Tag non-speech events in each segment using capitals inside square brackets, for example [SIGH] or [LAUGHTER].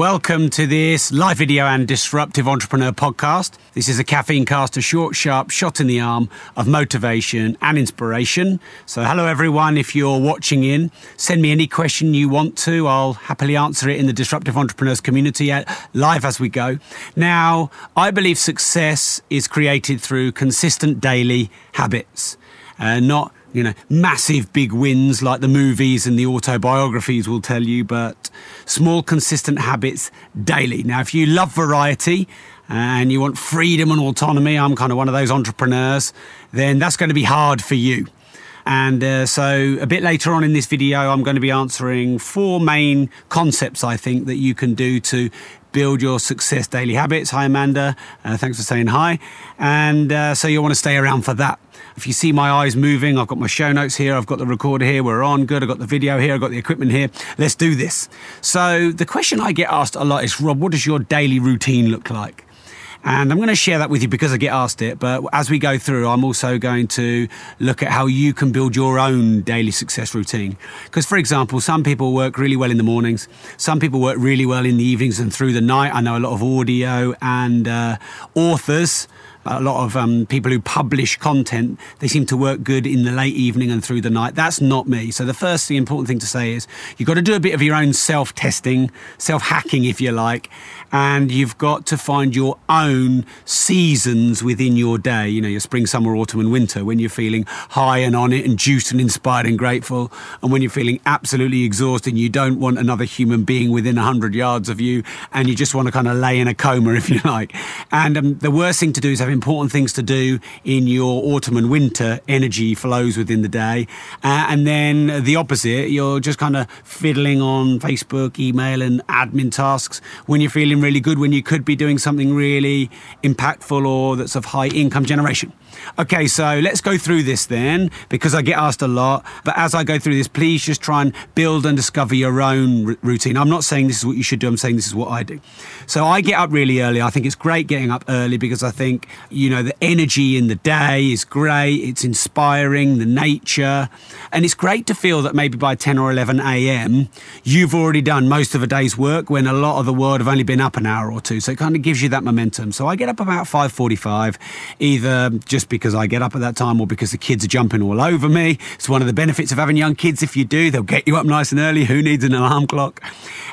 Welcome to this live video and disruptive entrepreneur podcast. This is a caffeine cast, a short, sharp shot in the arm of motivation and inspiration. So, hello everyone. If you're watching in, send me any question you want to. I'll happily answer it in the disruptive entrepreneurs community live as we go. Now, I believe success is created through consistent daily habits, uh, not you know, massive big wins like the movies and the autobiographies will tell you, but small, consistent habits daily. Now, if you love variety and you want freedom and autonomy, I'm kind of one of those entrepreneurs, then that's going to be hard for you. And uh, so, a bit later on in this video, I'm going to be answering four main concepts I think that you can do to build your success daily habits. Hi, Amanda. Uh, thanks for saying hi. And uh, so, you'll want to stay around for that. If you see my eyes moving, I've got my show notes here, I've got the recorder here, we're on, good, I've got the video here, I've got the equipment here. Let's do this. So, the question I get asked a lot is Rob, what does your daily routine look like? And I'm going to share that with you because I get asked it. But as we go through, I'm also going to look at how you can build your own daily success routine. Because, for example, some people work really well in the mornings, some people work really well in the evenings and through the night. I know a lot of audio and uh, authors a lot of um, people who publish content, they seem to work good in the late evening and through the night. That's not me. So the first, the important thing to say is you've got to do a bit of your own self-testing, self-hacking, if you like, and you've got to find your own seasons within your day. You know, your spring, summer, autumn, and winter. When you're feeling high and on it, and juiced and inspired and grateful, and when you're feeling absolutely exhausted, and you don't want another human being within hundred yards of you, and you just want to kind of lay in a coma, [LAUGHS] if you like. And um, the worst thing to do is have important things to do in your autumn and winter. Energy flows within the day, uh, and then the opposite, you're just kind of fiddling on Facebook, email, and admin tasks when you're feeling really good when you could be doing something really impactful or that's of high income generation. Okay, so let's go through this then, because I get asked a lot. But as I go through this, please just try and build and discover your own r- routine. I'm not saying this is what you should do, I'm saying this is what I do. So I get up really early. I think it's great getting up early because I think, you know, the energy in the day is great, it's inspiring, the nature. And it's great to feel that maybe by 10 or 11 a.m., you've already done most of a day's work when a lot of the world have only been up an hour or two. So it kind of gives you that momentum. So I get up about 5.45, either just because I get up at that time or because the kids are jumping all over me. It's one of the benefits of having young kids. If you do, they'll get you up nice and early. Who needs an alarm clock?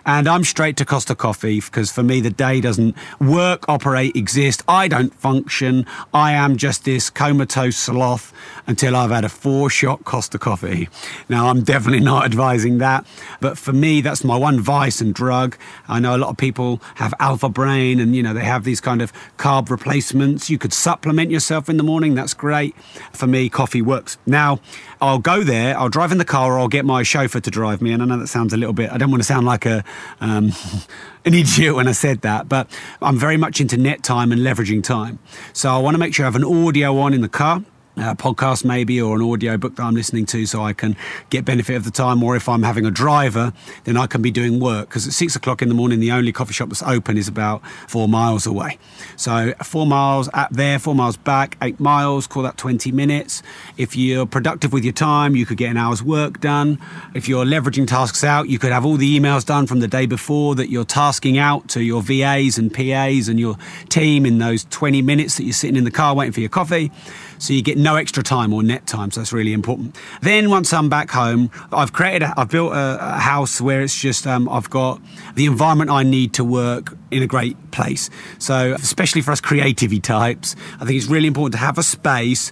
And I'm straight to Costa Coffee because for me, the day doesn't work, operate, exist. I don't function. I am just this comatose sloth until I've had a four shot Costa Coffee. Now, I'm definitely not advising that. But for me, that's my one vice and drug. I know a lot of people have alpha brain and, you know, they have these kind of carb replacements. You could supplement yourself in the morning. That's great. For me, coffee works. Now, I'll go there, I'll drive in the car, or I'll get my chauffeur to drive me. And I know that sounds a little bit, I don't want to sound like a, um, [LAUGHS] an idiot when I said that, but I'm very much into net time and leveraging time. So I want to make sure I have an audio on in the car podcast maybe or an audio book that I'm listening to so I can get benefit of the time or if I'm having a driver then I can be doing work. Because at six o'clock in the morning the only coffee shop that's open is about four miles away. So four miles at there four miles back eight miles call that 20 minutes. If you're productive with your time you could get an hour's work done. If you're leveraging tasks out you could have all the emails done from the day before that you're tasking out to your VAs and PAs and your team in those 20 minutes that you're sitting in the car waiting for your coffee. So you get no extra time or net time. So that's really important. Then once I'm back home, I've created, a, I've built a, a house where it's just, um, I've got the environment I need to work in a great place. So especially for us creativity types, I think it's really important to have a space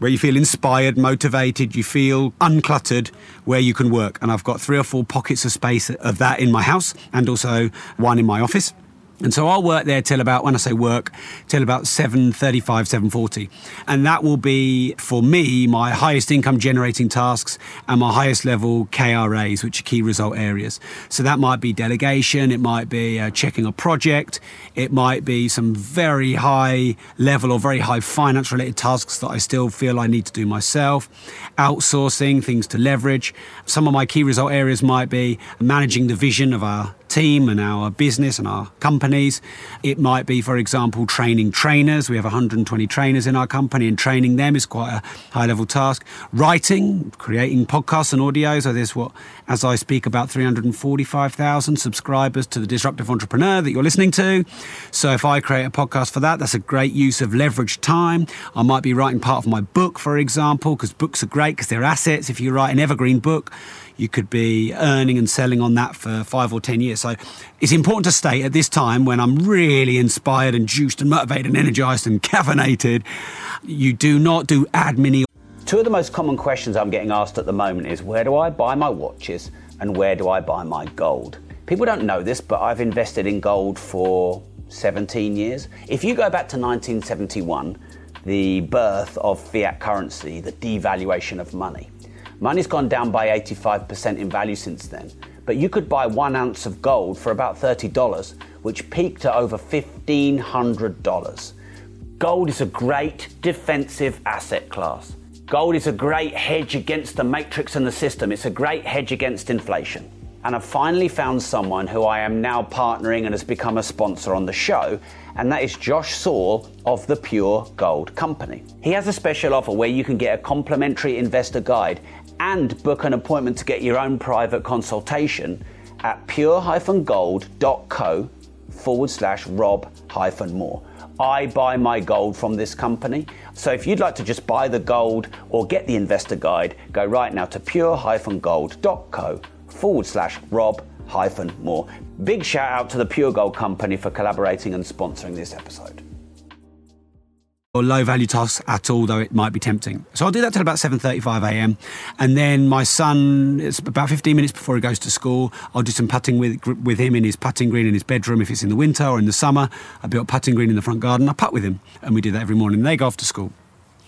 where you feel inspired, motivated, you feel uncluttered, where you can work. And I've got three or four pockets of space of that in my house and also one in my office. And so I'll work there till about, when I say work, till about 7.35, 7.40. And that will be, for me, my highest income generating tasks and my highest level KRAs, which are key result areas. So that might be delegation, it might be uh, checking a project, it might be some very high level or very high finance related tasks that I still feel I need to do myself, outsourcing, things to leverage. Some of my key result areas might be managing the vision of our team and our business and our companies. It might be, for example, training trainers. We have 120 trainers in our company, and training them is quite a high level task. Writing, creating podcasts and audios. So there's what, as I speak, about 345,000 subscribers to the Disruptive Entrepreneur that you're listening to. So if I create a podcast for that, that's a great use of leveraged time. I might be writing part of my book, for example, because books are great because they're assets. If you write an evergreen book, you could be earning and selling on that for five or 10 years. So it's important to state at this time when I'm really inspired and juiced and motivated and energized and caffeinated, you do not do admin. Two of the most common questions I'm getting asked at the moment is where do I buy my watches and where do I buy my gold? People don't know this, but I've invested in gold for 17 years. If you go back to 1971, the birth of fiat currency, the devaluation of money, Money's gone down by 85% in value since then, but you could buy one ounce of gold for about $30, which peaked at over $1,500. Gold is a great defensive asset class. Gold is a great hedge against the matrix and the system. It's a great hedge against inflation. And I've finally found someone who I am now partnering and has become a sponsor on the show, and that is Josh Saul of the Pure Gold Company. He has a special offer where you can get a complimentary investor guide and book an appointment to get your own private consultation at pure-gold.co forward slash rob hyphen Moore. I buy my gold from this company. So if you'd like to just buy the gold or get the investor guide, go right now to pure-gold.co forward slash rob hyphen Moore. Big shout out to the Pure Gold Company for collaborating and sponsoring this episode or low value tasks at all, though it might be tempting. So I'll do that till about 7.35 a.m. And then my son, it's about 15 minutes before he goes to school, I'll do some putting with, with him in his putting green in his bedroom if it's in the winter or in the summer. I built putting green in the front garden. I putt with him and we do that every morning. They go off to school.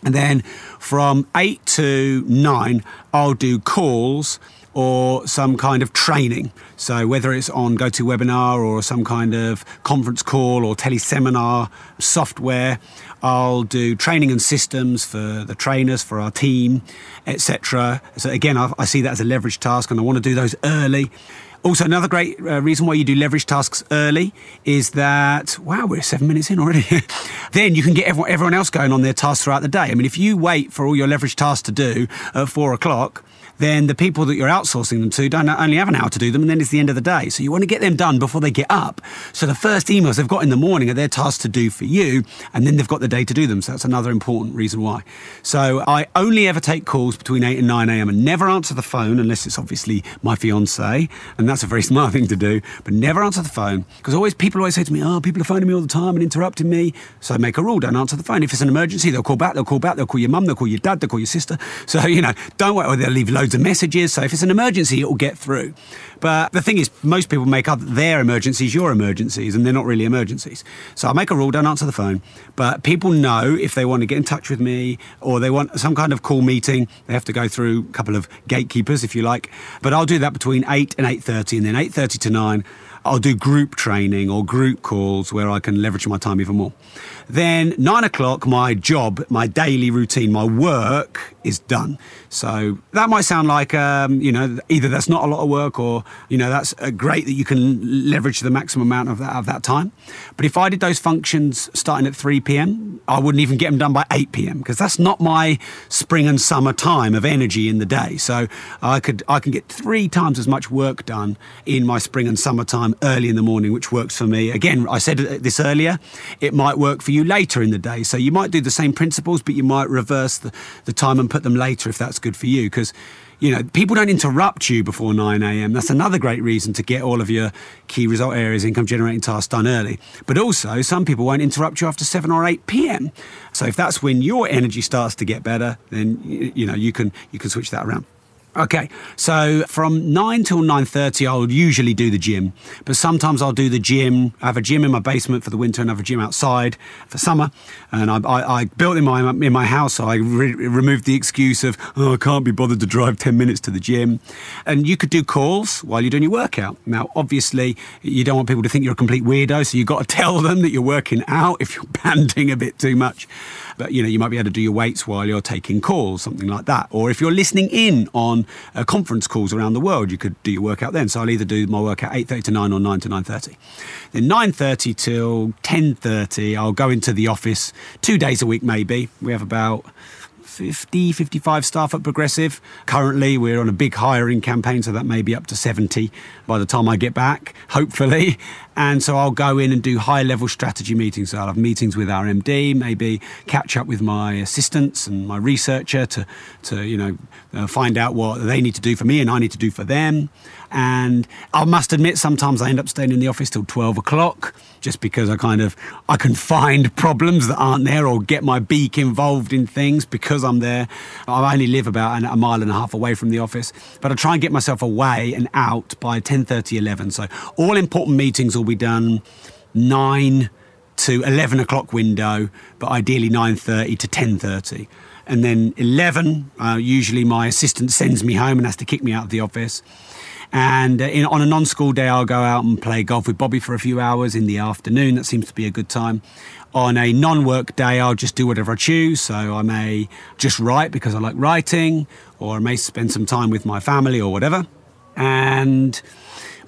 And then from 8 to 9, I'll do calls or some kind of training. So whether it's on GoToWebinar or some kind of conference call or teleseminar software, I'll do training and systems for the trainers, for our team, etc. So again, I, I see that as a leverage task, and I want to do those early. Also, another great uh, reason why you do leverage tasks early is that, wow, we're seven minutes in already. [LAUGHS] then you can get everyone, everyone else going on their tasks throughout the day. I mean, if you wait for all your leverage tasks to do at four o'clock, then the people that you're outsourcing them to don't only have an hour to do them, and then it's the end of the day. So you want to get them done before they get up. So the first emails they've got in the morning are their tasks to do for you, and then they've got the day to do them. So that's another important reason why. So I only ever take calls between 8 and 9 a.m. and never answer the phone unless it's obviously my fiance, and that's a very [LAUGHS] smart thing to do, but never answer the phone because always people always say to me, oh, people are phoning me all the time and interrupting me. So I make a rule, don't answer the phone. If it's an emergency, they'll call back, they'll call back, they'll call your mum, they'll call your dad, they'll call your sister. So, you know, don't wait, or they'll leave loads of messages. So if it's an emergency, it will get through. But the thing is, most people make other, their emergencies your emergencies, and they're not really emergencies. So I make a rule: don't answer the phone. But people know if they want to get in touch with me or they want some kind of call meeting, they have to go through a couple of gatekeepers, if you like. But I'll do that between eight and eight thirty, and then eight thirty to nine. I'll do group training or group calls where I can leverage my time even more. Then nine o'clock, my job, my daily routine, my work is done. So that might sound like, um, you know, either that's not a lot of work or, you know, that's uh, great that you can leverage the maximum amount of that, of that time. But if I did those functions starting at 3 p.m., I wouldn't even get them done by 8 p.m. because that's not my spring and summer time of energy in the day. So I could I can get three times as much work done in my spring and summer time early in the morning, which works for me. Again, I said this earlier, it might work for you later in the day. So you might do the same principles, but you might reverse the, the time and put them later if that's good for you. Because you know, people don't interrupt you before 9 a.m. That's another great reason to get all of your key result areas, income generating tasks done early. But also, some people won't interrupt you after 7 or 8 p.m. So if that's when your energy starts to get better, then you know you can you can switch that around. Okay, so from nine till nine thirty, I'll usually do the gym, but sometimes I'll do the gym. I have a gym in my basement for the winter, and I have a gym outside for summer. And I, I, I built in my in my house, so I re- removed the excuse of oh, I can't be bothered to drive ten minutes to the gym. And you could do calls while you're doing your workout. Now, obviously, you don't want people to think you're a complete weirdo, so you've got to [LAUGHS] tell them that you're working out if you're [LAUGHS] panting a bit too much. But you know, you might be able to do your weights while you're taking calls, something like that. Or if you're listening in on uh, conference calls around the world, you could do your workout then. So I'll either do my workout 8:30 to 9 or 9 to 9:30. Then 9:30 till 10:30, I'll go into the office two days a week maybe. We have about 50, 55 staff at Progressive. Currently, we're on a big hiring campaign, so that may be up to 70 by the time I get back, hopefully. [LAUGHS] And so I'll go in and do high level strategy meetings. So I'll have meetings with our MD, maybe catch up with my assistants and my researcher to, to you know, uh, find out what they need to do for me and I need to do for them. And I must admit, sometimes I end up staying in the office till 12 o'clock just because I kind of I can find [LAUGHS] problems that aren't there or get my beak involved in things because I'm there. I only live about a mile and a half away from the office, but I try and get myself away and out by 10:30, 11. So all important meetings will be done nine to 11 o'clock window, but ideally 9:30 to 10:30 and then 11 uh, usually my assistant sends me home and has to kick me out of the office and uh, in, on a non-school day, I'll go out and play golf with Bobby for a few hours in the afternoon. That seems to be a good time. On a non-work day, I'll just do whatever I choose. So I may just write because I like writing, or I may spend some time with my family or whatever. And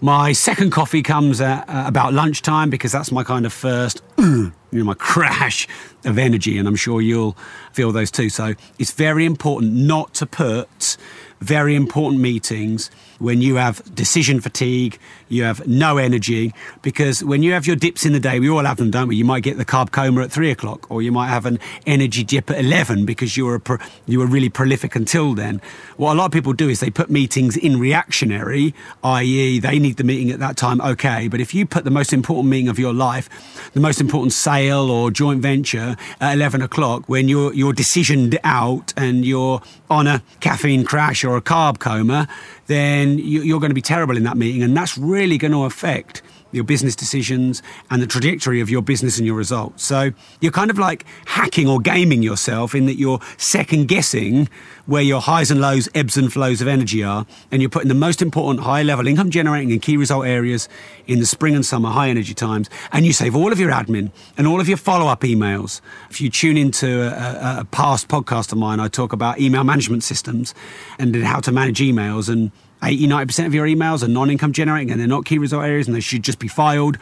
my second coffee comes at uh, about lunchtime because that's my kind of first, [CLEARS THROAT] you know, my [LAUGHS] crash of energy, and I'm sure you'll feel those too. So it's very important not to put very important meetings when you have decision fatigue, you have no energy, because when you have your dips in the day, we all have them, don't we? You might get the carb coma at three o'clock, or you might have an energy dip at 11 because you were, pro- you were really prolific until then. What a lot of people do is they put meetings in reactionary, i.e., they need the meeting at that time, okay. But if you put the most important meeting of your life, the most important sale or joint venture at 11 o'clock, when you're, you're decisioned out and you're on a caffeine crash or a carb coma, then you're going to be terrible in that meeting. And that's really going to affect your business decisions and the trajectory of your business and your results. So you're kind of like hacking or gaming yourself in that you're second guessing where your highs and lows, ebbs and flows of energy are, and you're putting the most important high level income generating and key result areas in the spring and summer high energy times, and you save all of your admin and all of your follow up emails. If you tune into a, a, a past podcast of mine, I talk about email management systems and how to manage emails and 80 90% of your emails are non income generating and they're not key result areas and they should just be filed.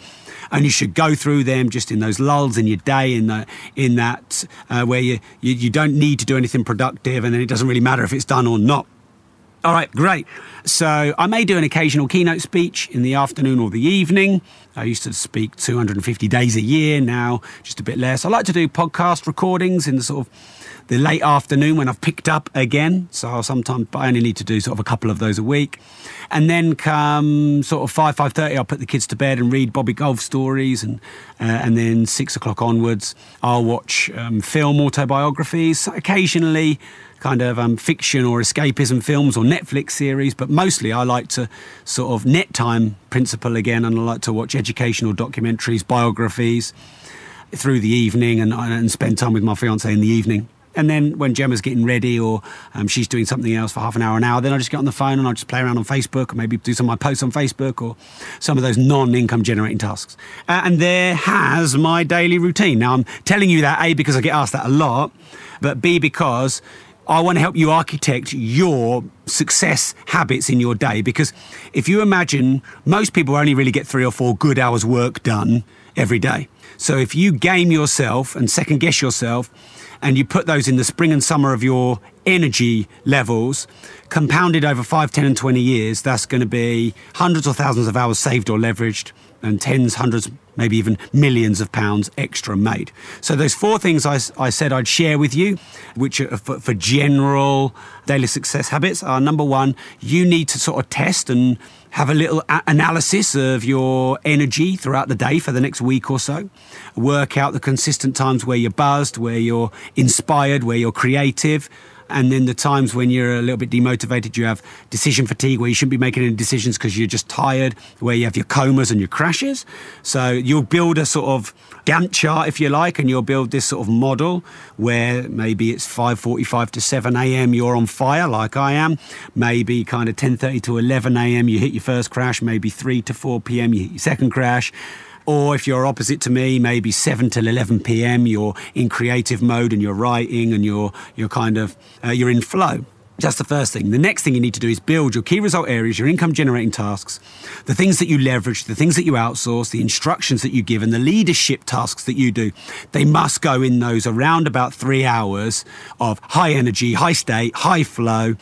And you should go through them just in those lulls in your day, in, the, in that uh, where you, you, you don't need to do anything productive and then it doesn't really matter if it's done or not. All right, great. So I may do an occasional keynote speech in the afternoon or the evening. I used to speak 250 days a year, now just a bit less. I like to do podcast recordings in the sort of the late afternoon when I've picked up again. So I'll sometimes, I only need to do sort of a couple of those a week. And then come sort of 5, 5.30, I'll put the kids to bed and read Bobby Golf stories. And, uh, and then 6 o'clock onwards, I'll watch um, film autobiographies. Occasionally, kind of um, fiction or escapism films or Netflix series, but mostly I like to sort of net time principle again, and I like to watch educational documentaries, biographies through the evening, and, and spend time with my fiance in the evening. And then when Gemma's getting ready or um, she's doing something else for half an hour, an hour, then I just get on the phone and I just play around on Facebook or maybe do some of my posts on Facebook or some of those non income generating tasks. Uh, and there has my daily routine. Now, I'm telling you that A, because I get asked that a lot, but B, because I want to help you architect your success habits in your day. Because if you imagine most people only really get three or four good hours work done every day. So if you game yourself and second guess yourself, and you put those in the spring and summer of your energy levels compounded over 5, 10, and 20 years, that's going to be hundreds or thousands of hours saved or leveraged and tens, hundreds, maybe even millions of pounds extra made. So those four things I, I said I'd share with you, which are for, for general daily success habits, are number one, you need to sort of test and have a little analysis of your energy throughout the day for the next week or so. Work out the consistent times where you're buzzed, where you're inspired, where you're creative and then the times when you're a little bit demotivated, you have decision fatigue where you shouldn't be making any decisions because you're just tired, where you have your comas and your crashes. So you'll build a sort of Gantt chart, if you like, and you'll build this sort of model where maybe it's 5.45 to 7 a.m. you're on fire like I am. Maybe kind of 10.30 to 11 a.m. you hit your first crash. Maybe 3 to 4 p.m. you hit your second crash or if you're opposite to me, maybe 7 till 11 p.m., you're in creative mode and you're writing and you're, you're kind of, uh, you're in flow. That's the first thing. The next thing you need to do is build your key result areas, your income generating tasks, the things that you leverage, the things that you outsource, the instructions that you give, and the leadership tasks that you do. They must go in those around about three hours of high energy, high state, high flow.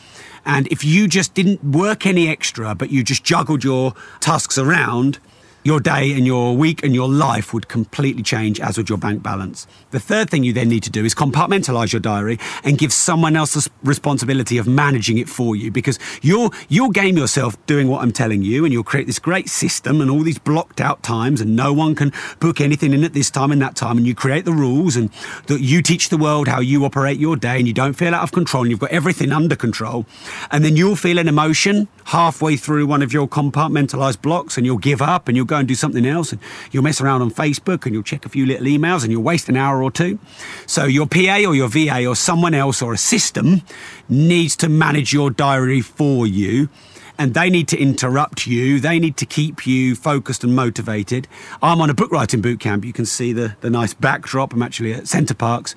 And if you just didn't work any extra, but you just juggled your tasks around, your day and your week and your life would completely change, as would your bank balance. The third thing you then need to do is compartmentalize your diary and give someone else the responsibility of managing it for you because you'll, you'll game yourself doing what I'm telling you and you'll create this great system and all these blocked out times and no one can book anything in at this time and that time and you create the rules and that you teach the world how you operate your day and you don't feel out of control and you've got everything under control and then you'll feel an emotion halfway through one of your compartmentalized blocks and you'll give up and you'll go go and do something else and you'll mess around on Facebook and you'll check a few little emails and you'll waste an hour or two. So your PA or your VA or someone else or a system needs to manage your diary for you and they need to interrupt you. They need to keep you focused and motivated. I'm on a book writing boot camp. You can see the, the nice backdrop. I'm actually at Center Parcs.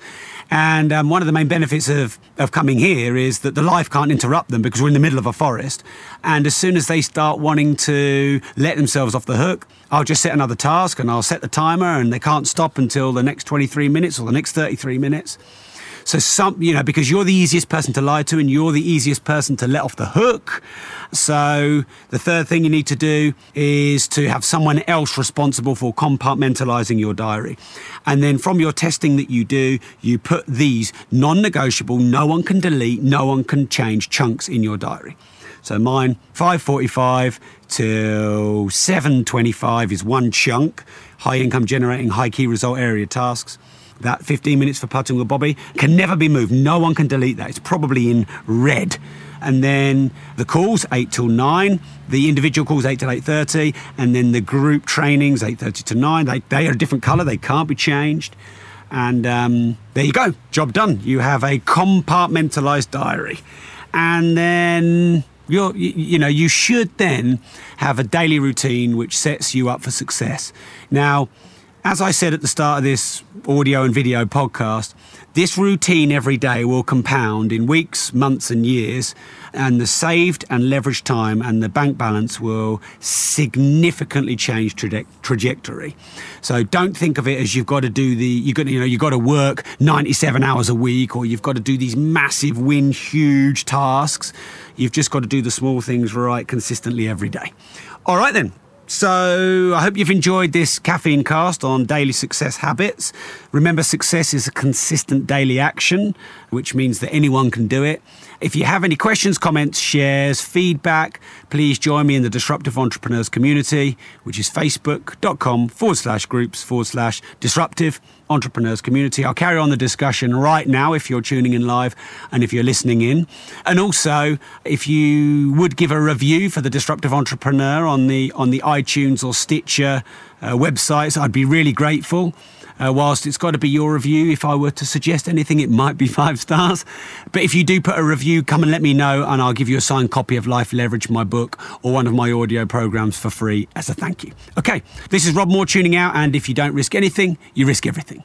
And um, one of the main benefits of, of coming here is that the life can't interrupt them because we're in the middle of a forest. And as soon as they start wanting to let themselves off the hook, I'll just set another task and I'll set the timer and they can't stop until the next 23 minutes or the next 33 minutes. So some, you know, because you're the easiest person to lie to and you're the easiest person to let off the hook. So the third thing you need to do is to have someone else responsible for compartmentalizing your diary. And then from your testing that you do, you put these non-negotiable, no one can delete, no one can change chunks in your diary. So mine 545 till 725 is one chunk, high income generating, high key result area tasks that 15 minutes for putting with Bobby can never be moved. No one can delete that. It's probably in red. And then the calls, 8 till 9. The individual calls, 8 till 8.30. And then the group trainings, 8.30 to 9. They, they are a different colour. They can't be changed. And um, there you go. Job done. You have a compartmentalised diary. And then you, you know, you should then have a daily routine which sets you up for success. Now, as I said at the start of this audio and video podcast, this routine every day will compound in weeks, months, and years, and the saved and leveraged time and the bank balance will significantly change traje- trajectory. So don't think of it as you've got to do the you got you know you've got to work 97 hours a week or you've got to do these massive win huge tasks. You've just got to do the small things right consistently every day. All right then. So I hope you've enjoyed this caffeine cast on daily success habits. Remember, success is a consistent daily action, which means that anyone can do it. If you have any questions, comments, shares, feedback, please join me in the Disruptive Entrepreneurs community, which is facebook.com forward slash groups forward slash disruptive entrepreneurs community. I'll carry on the discussion right now if you're tuning in live and if you're listening in. And also, if you would give a review for the Disruptive Entrepreneur on the on the iTunes or Stitcher uh, websites, I'd be really grateful. Uh, whilst it's got to be your review, if I were to suggest anything, it might be [LAUGHS] five stars. But if you do put a review, come and let me know, and I'll give you a signed copy of Life Leverage, my book, or one of my audio programs for free as a thank you. Okay, this is Rob Moore tuning out, and if you don't risk anything, you risk everything.